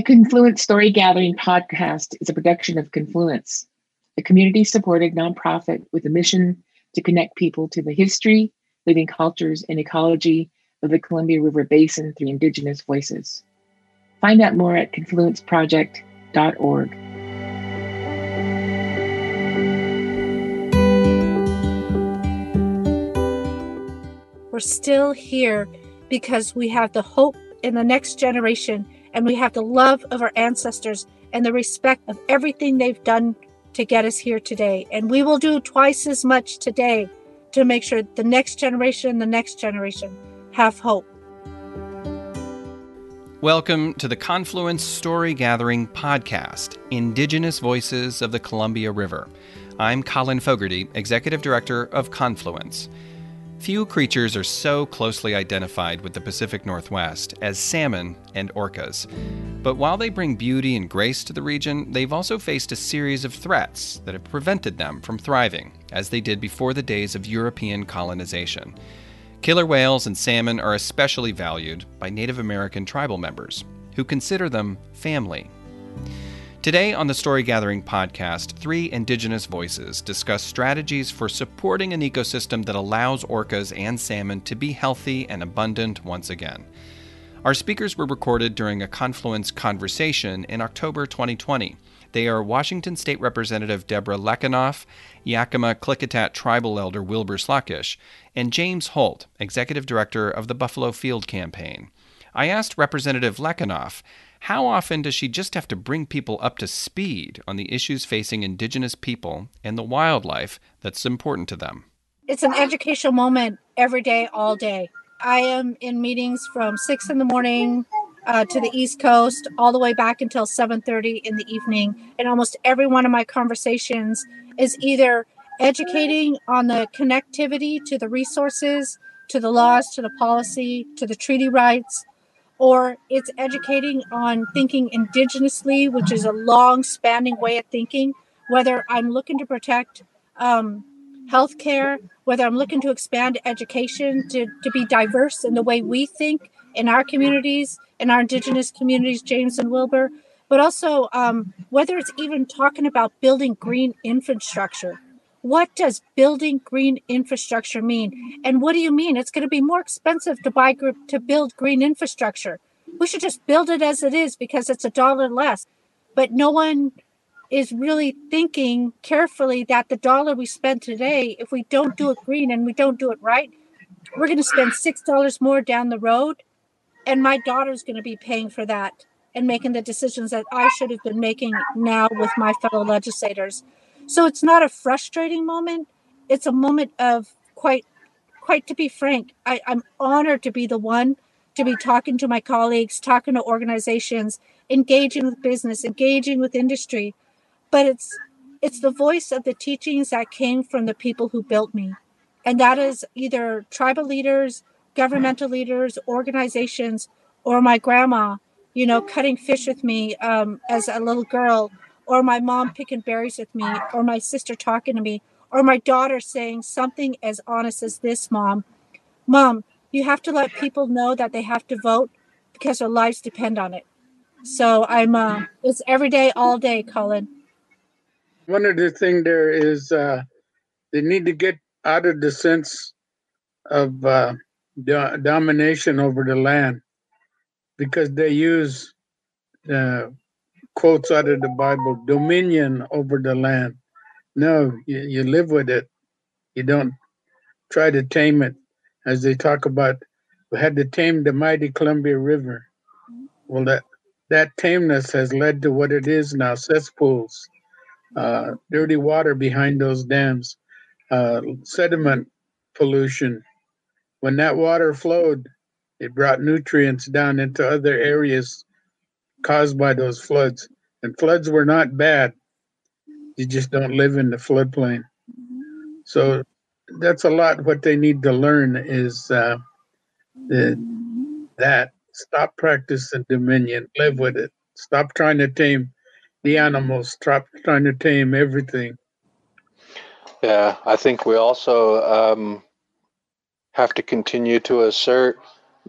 The Confluence Story Gathering podcast is a production of Confluence, a community supported nonprofit with a mission to connect people to the history, living cultures, and ecology of the Columbia River Basin through Indigenous voices. Find out more at confluenceproject.org. We're still here because we have the hope in the next generation and we have the love of our ancestors and the respect of everything they've done to get us here today. And we will do twice as much today to make sure the next generation, the next generation have hope. Welcome to the Confluence Story Gathering podcast, Indigenous Voices of the Columbia River. I'm Colin Fogarty, Executive Director of Confluence. Few creatures are so closely identified with the Pacific Northwest as salmon and orcas. But while they bring beauty and grace to the region, they've also faced a series of threats that have prevented them from thriving, as they did before the days of European colonization. Killer whales and salmon are especially valued by Native American tribal members, who consider them family. Today on the Story Gathering podcast, three Indigenous voices discuss strategies for supporting an ecosystem that allows orcas and salmon to be healthy and abundant once again. Our speakers were recorded during a Confluence conversation in October 2020. They are Washington State Representative Deborah Lekanoff, Yakima Klickitat Tribal Elder Wilbur Slockish, and James Holt, Executive Director of the Buffalo Field Campaign. I asked Representative Lekanoff how often does she just have to bring people up to speed on the issues facing Indigenous people and the wildlife that's important to them? It's an educational moment every day, all day. I am in meetings from six in the morning uh, to the East Coast, all the way back until 7:30 in the evening. And almost every one of my conversations is either educating on the connectivity to the resources, to the laws, to the policy, to the treaty rights, or it's educating on thinking indigenously, which is a long spanning way of thinking, whether I'm looking to protect um, healthcare, whether I'm looking to expand education to, to be diverse in the way we think in our communities, in our indigenous communities, James and Wilbur, but also um, whether it's even talking about building green infrastructure what does building green infrastructure mean? And what do you mean? It's going to be more expensive to buy to build green infrastructure. We should just build it as it is because it's a dollar less. But no one is really thinking carefully that the dollar we spend today, if we don't do it green and we don't do it right, we're going to spend six dollars more down the road, and my daughter's going to be paying for that and making the decisions that I should have been making now with my fellow legislators. So it's not a frustrating moment. It's a moment of quite, quite to be frank, I, I'm honored to be the one to be talking to my colleagues, talking to organizations, engaging with business, engaging with industry. But it's it's the voice of the teachings that came from the people who built me. And that is either tribal leaders, governmental leaders, organizations, or my grandma, you know, cutting fish with me um, as a little girl or my mom picking berries with me, or my sister talking to me, or my daughter saying something as honest as this, Mom. Mom, you have to let people know that they have to vote because their lives depend on it. So I'm, uh, it's every day, all day, Colin. One of the things there is uh, they need to get out of the sense of uh, do- domination over the land because they use uh, quotes out of the Bible dominion over the land. No, you, you live with it. You don't try to tame it. As they talk about, we had to tame the mighty Columbia River. Well, that that tameness has led to what it is now cesspools, uh, dirty water behind those dams, uh, sediment pollution. When that water flowed, it brought nutrients down into other areas caused by those floods. And floods were not bad. You just don't live in the floodplain. So that's a lot. What they need to learn is uh, the, that stop practicing dominion, live with it. Stop trying to tame the animals. Stop trying to tame everything. Yeah, I think we also um, have to continue to assert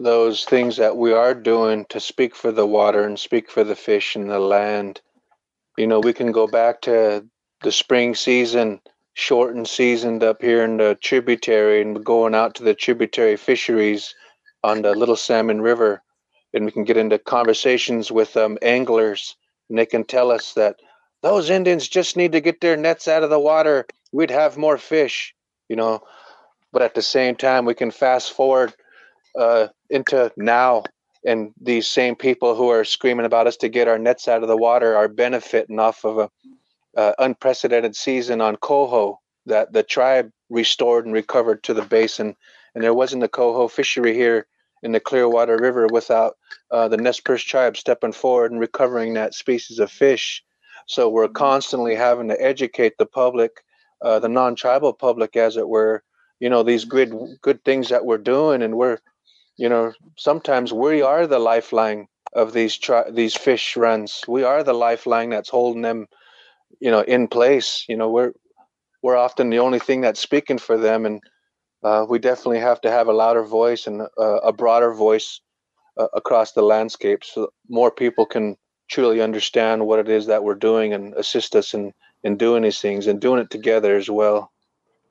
those things that we are doing to speak for the water and speak for the fish and the land. You know, we can go back to the spring season, shortened season up here in the tributary, and going out to the tributary fisheries on the Little Salmon River, and we can get into conversations with um, anglers, and they can tell us that those Indians just need to get their nets out of the water. We'd have more fish, you know. But at the same time, we can fast forward uh, into now, and these same people who are screaming about us to get our nets out of the water are benefiting off of a uh, unprecedented season on coho that the tribe restored and recovered to the basin. And there wasn't a coho fishery here in the Clearwater River without uh, the Nez Perce tribe stepping forward and recovering that species of fish. So we're mm-hmm. constantly having to educate the public, uh, the non-tribal public, as it were. You know these good good things that we're doing, and we're, you know, sometimes we are the lifeline of these these fish runs. We are the lifeline that's holding them, you know, in place. You know, we're we're often the only thing that's speaking for them, and uh, we definitely have to have a louder voice and uh, a broader voice uh, across the landscape so more people can truly understand what it is that we're doing and assist us in, in doing these things and doing it together as well.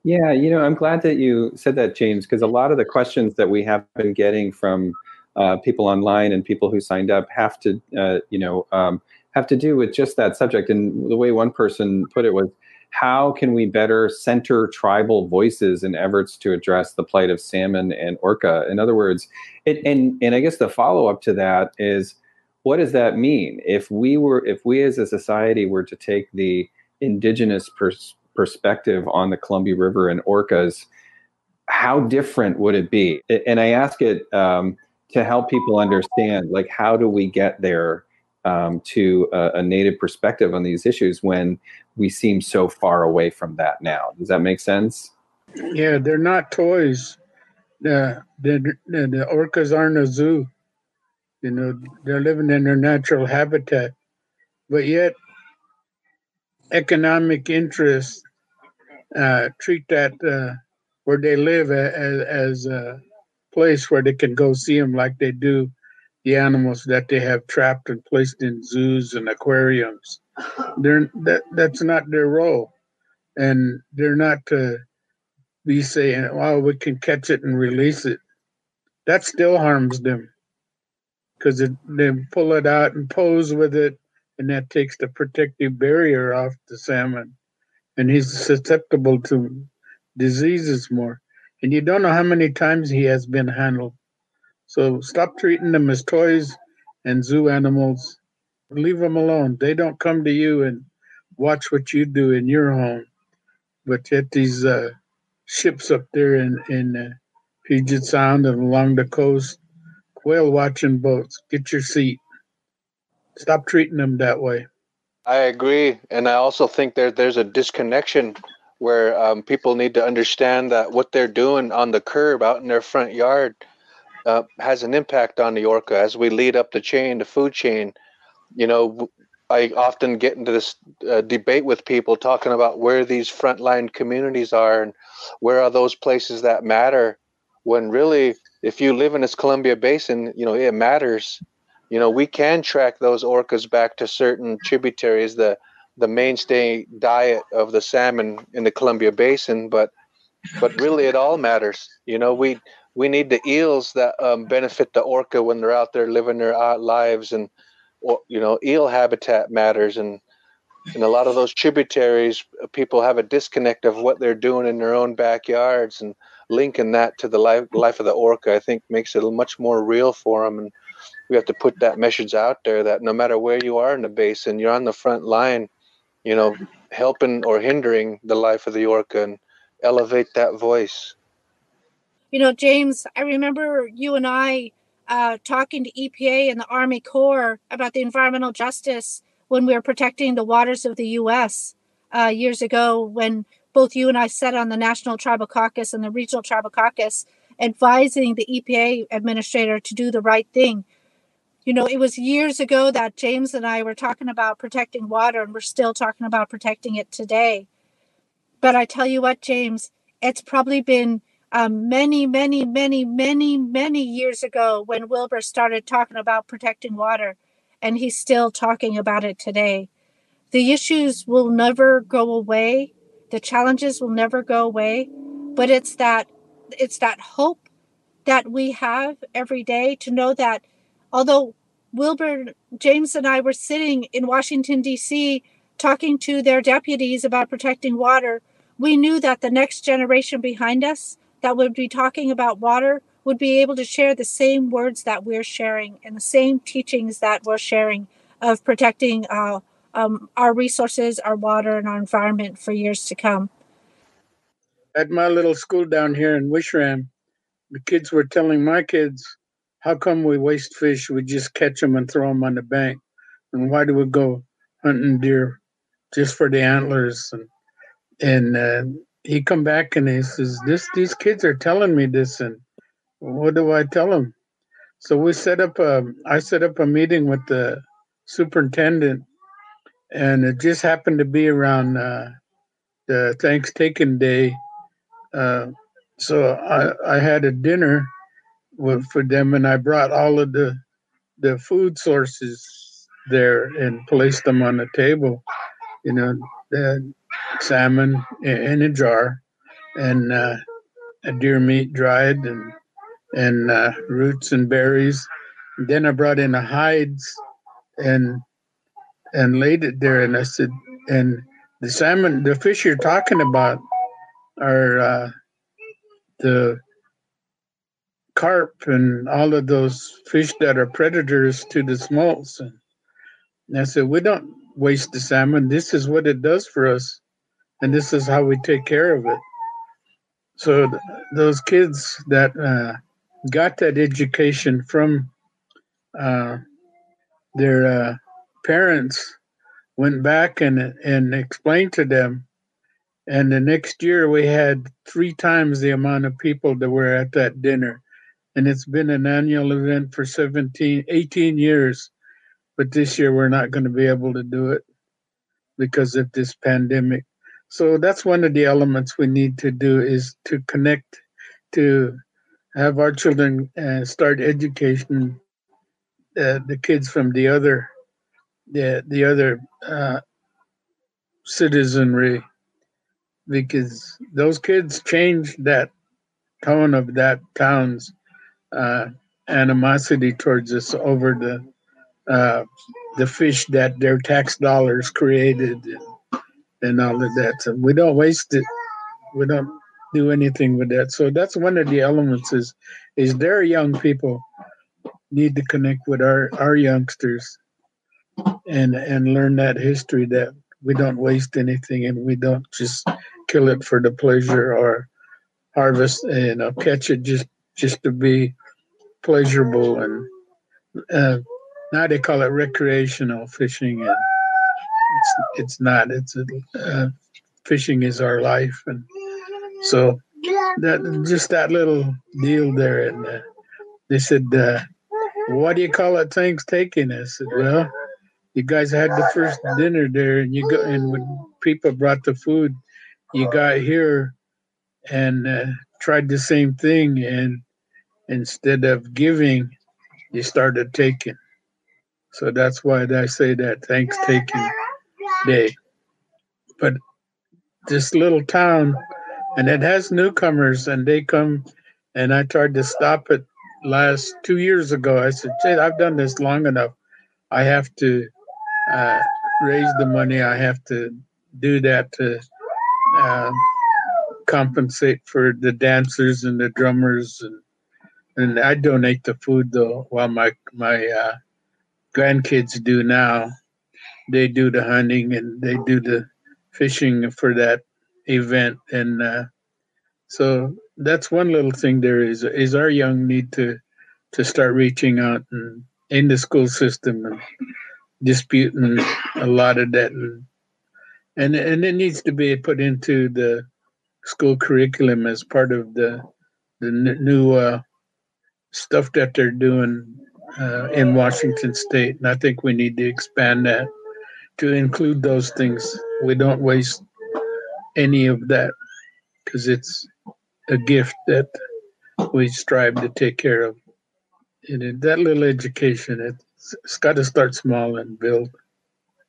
Yeah, you know, I'm glad that you said that, James, because a lot of the questions that we have been getting from uh, people online and people who signed up have to, uh, you know, um, have to do with just that subject. And the way one person put it was, how can we better center tribal voices in efforts to address the plight of salmon and orca? In other words, it, and and I guess the follow up to that is, what does that mean? If we were, if we as a society were to take the indigenous pers- perspective on the Columbia River and orcas, how different would it be? And I ask it um, to help people understand, like, how do we get there? um, to a, a, native perspective on these issues when we seem so far away from that now. Does that make sense? Yeah, they're not toys. The, the, the orcas aren't a zoo. You know, they're living in their natural habitat. But yet, economic interests uh, treat that uh, where they live as, as a place where they can go see them like they do the animals that they have trapped and placed in zoos and aquariums. They're that that's not their role, and they're not to be saying, "Well, we can catch it and release it." That still harms them because they pull it out and pose with it, and that takes the protective barrier off the salmon, and he's susceptible to diseases more. And you don't know how many times he has been handled so stop treating them as toys and zoo animals. Leave them alone. They don't come to you and watch what you do in your home. But at these uh, ships up there in, in uh, Puget Sound and along the coast, whale watching boats, get your seat. Stop treating them that way. I agree. And I also think there, there's a disconnection where um, people need to understand that what they're doing on the curb out in their front yard – uh, has an impact on the orca as we lead up the chain, the food chain. You know, I often get into this uh, debate with people talking about where these frontline communities are and where are those places that matter. When really, if you live in this Columbia Basin, you know it matters. You know, we can track those orcas back to certain tributaries, the the mainstay diet of the salmon in the Columbia Basin, but but really it all matters. You know, we we need the eels that um, benefit the orca when they're out there living their uh, lives and or, you know eel habitat matters and and a lot of those tributaries uh, people have a disconnect of what they're doing in their own backyards and linking that to the life, life of the orca i think makes it much more real for them and we have to put that message out there that no matter where you are in the basin you're on the front line you know helping or hindering the life of the orca and elevate that voice you know, James, I remember you and I uh, talking to EPA and the Army Corps about the environmental justice when we were protecting the waters of the U.S. Uh, years ago when both you and I sat on the National Tribal Caucus and the Regional Tribal Caucus advising the EPA administrator to do the right thing. You know, it was years ago that James and I were talking about protecting water, and we're still talking about protecting it today. But I tell you what, James, it's probably been um, many, many, many, many, many years ago when Wilbur started talking about protecting water, and he's still talking about it today. The issues will never go away. The challenges will never go away, but it's that it's that hope that we have every day to know that although Wilbur James and I were sitting in Washington D.C. talking to their deputies about protecting water, we knew that the next generation behind us that would be talking about water would be able to share the same words that we're sharing and the same teachings that we're sharing of protecting uh, um, our resources, our water, and our environment for years to come. At my little school down here in Wishram, the kids were telling my kids, how come we waste fish? We just catch them and throw them on the bank. And why do we go hunting deer just for the antlers? And, and uh, he come back and he says, "This these kids are telling me this, and what do I tell them?" So we set up a I set up a meeting with the superintendent, and it just happened to be around uh, the Thanksgiving Day. Uh, so I, I had a dinner for them, and I brought all of the the food sources there and placed them on the table. You know, the salmon in a jar, and uh, deer meat dried, and and uh, roots and berries. And then I brought in the hides, and and laid it there. And I said, and the salmon, the fish you're talking about, are uh, the carp and all of those fish that are predators to the smolts. And I said, we don't waste the salmon. This is what it does for us and this is how we take care of it. So th- those kids that uh, got that education from uh, their uh, parents went back and and explained to them. And the next year we had three times the amount of people that were at that dinner. And it's been an annual event for 17, 18 years. But this year we're not going to be able to do it because of this pandemic. So that's one of the elements we need to do is to connect, to have our children uh, start education, uh, the kids from the other, the the other uh, citizenry, because those kids changed that tone of that town's uh, animosity towards us over the uh, the fish that their tax dollars created and all of that. So we don't waste it. We don't do anything with that. So that's one of the elements is is their young people need to connect with our, our youngsters and and learn that history that we don't waste anything and we don't just kill it for the pleasure or harvest and you know, catch it just just to be pleasurable and uh, now they call it recreational fishing and it's it's not. It's a, uh, fishing is our life, and so that just that little deal there. And uh, they said, uh, "What do you call it? Things taking?" Said, "Well, you guys had the first dinner there, and you go and when people brought the food, you got here and uh, tried the same thing, and instead of giving, you started taking." So that's why I say that thanks taking day. But this little town, and it has newcomers, and they come, and I tried to stop it last two years ago. I said, I've done this long enough. I have to uh, raise the money. I have to do that to uh, compensate for the dancers and the drummers, and and I donate the food though, while my my uh, grandkids do now. They do the hunting and they do the fishing for that event. And uh, so that's one little thing there is is our young need to to start reaching out and in the school system and disputing a lot of that. And and, and it needs to be put into the school curriculum as part of the the new uh, stuff that they're doing uh, in Washington State, and I think we need to expand that to include those things. We don't waste any of that because it's a gift that we strive to take care of. And that little education, it's, it's got to start small and build.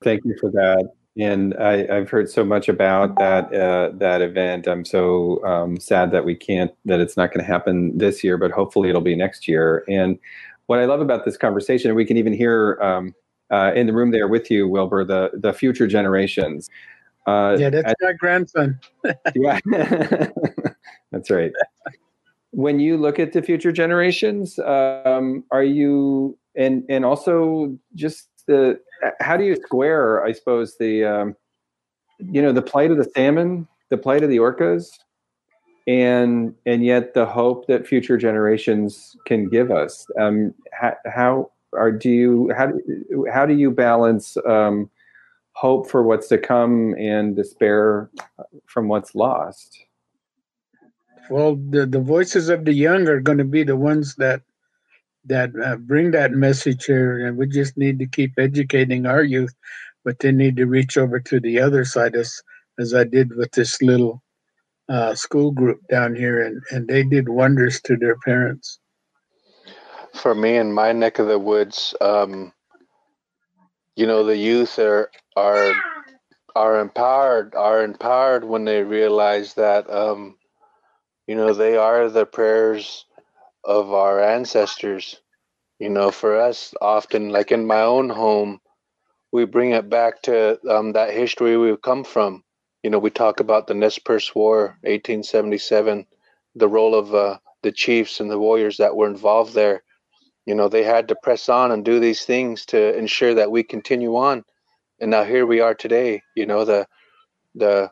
Thank you for that. And I, have heard so much about that uh, that event. I'm so um, sad that we can't, that it's not going to happen this year, but hopefully it'll be next year. And what I love about this conversation, and we can even hear um, uh, in the room there with you, Wilbur, the the future generations. Uh, yeah, that's my grandson. yeah, that's right. When you look at the future generations, um, are you and and also just the how do you square, I suppose, the um, you know the plight of the salmon, the plight of the orcas, and and yet the hope that future generations can give us. Um, how, how are do you how do how do you balance um, hope for what's to come and despair from what's lost? Well, the, the voices of the young are going to be the ones that that uh, bring that message here, and we just need to keep educating our youth, but they need to reach over to the other side, as as I did with this little uh, school group down here, and and they did wonders to their parents. For me, in my neck of the woods, um, you know, the youth are are are empowered are empowered when they realize that um, you know they are the prayers of our ancestors. You know, for us, often, like in my own home, we bring it back to um, that history we've come from. You know, we talk about the Nez Perce War, 1877, the role of uh, the chiefs and the warriors that were involved there. You know, they had to press on and do these things to ensure that we continue on. And now here we are today. You know, the the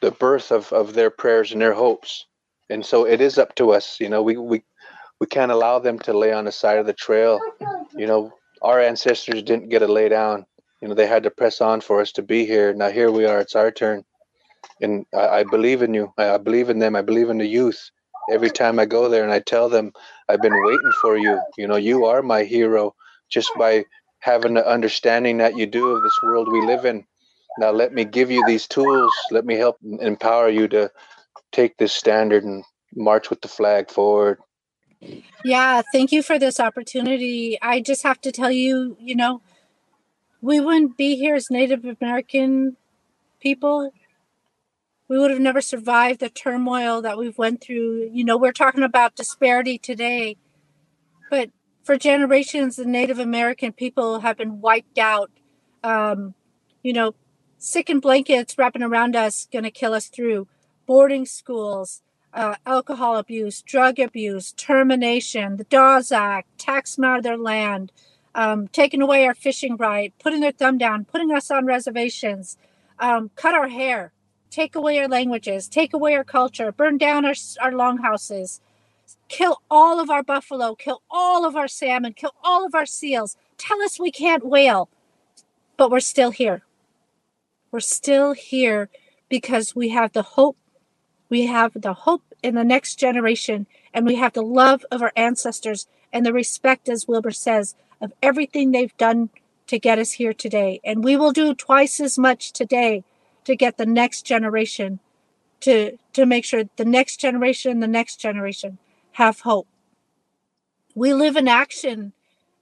the birth of, of their prayers and their hopes. And so it is up to us. You know, we, we we can't allow them to lay on the side of the trail. You know, our ancestors didn't get to lay down. You know, they had to press on for us to be here. Now here we are. It's our turn, and I, I believe in you. I, I believe in them. I believe in the youth. Every time I go there and I tell them, I've been waiting for you. You know, you are my hero. Just by having the understanding that you do of this world we live in. Now let me give you these tools. Let me help empower you to take this standard and march with the flag forward. Yeah, thank you for this opportunity. I just have to tell you, you know, we wouldn't be here as Native American people. We would have never survived the turmoil that we've went through. You know, we're talking about disparity today, but for generations, the Native American people have been wiped out. Um, you know, sick and blankets wrapping around us, going to kill us through boarding schools, uh, alcohol abuse, drug abuse, termination, the Dawes Act, tax them out of their land, um, taking away our fishing right, putting their thumb down, putting us on reservations, um, cut our hair, take away our languages, take away our culture, burn down our, our longhouses, kill all of our buffalo, kill all of our salmon, kill all of our seals, tell us we can't whale, but we're still here. We're still here because we have the hope we have the hope in the next generation, and we have the love of our ancestors and the respect, as Wilbur says, of everything they've done to get us here today. And we will do twice as much today to get the next generation to to make sure the next generation the next generation have hope. We live in action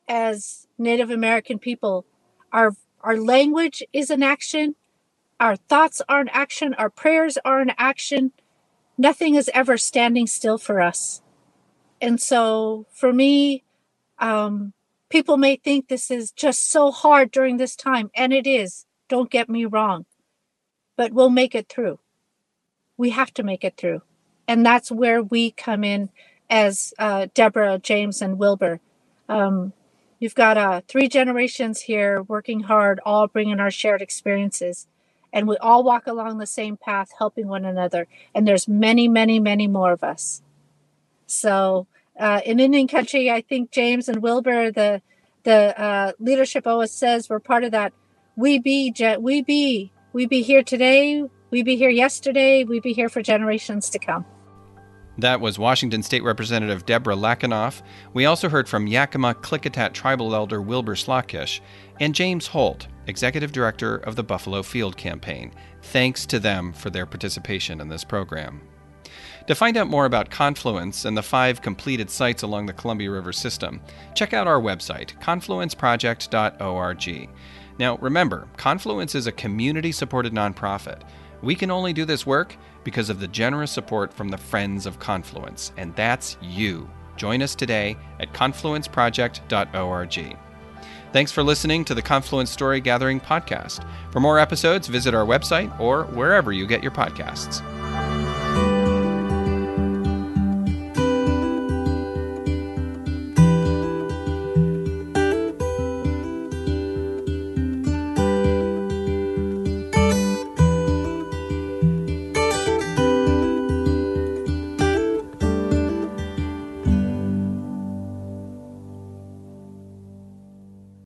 as Native American people. Our our language is an action. Our thoughts are an action. Our prayers are an action nothing is ever standing still for us. And so for me, um, people may think this is just so hard during this time, and it is. Don't get me wrong. But we'll make it through. We have to make it through. And that's where we come in as uh, Deborah, James, and Wilbur. Um, you've got uh, three generations here working hard, all bringing our shared experiences and we all walk along the same path helping one another. And there's many many many more of us. So uh, in indian country i think james and wilbur the the uh, leadership always says we're part of that we be we be we be here today we be here yesterday we be here for generations to come. That was Washington State Representative Deborah Lekanoff. We also heard from Yakima Klickitat Tribal Elder Wilbur Slockish and James Holt, Executive Director of the Buffalo Field Campaign. Thanks to them for their participation in this program. To find out more about Confluence and the five completed sites along the Columbia River system, check out our website, confluenceproject.org. Now, remember, Confluence is a community supported nonprofit. We can only do this work because of the generous support from the Friends of Confluence, and that's you. Join us today at confluenceproject.org. Thanks for listening to the Confluence Story Gathering podcast. For more episodes, visit our website or wherever you get your podcasts.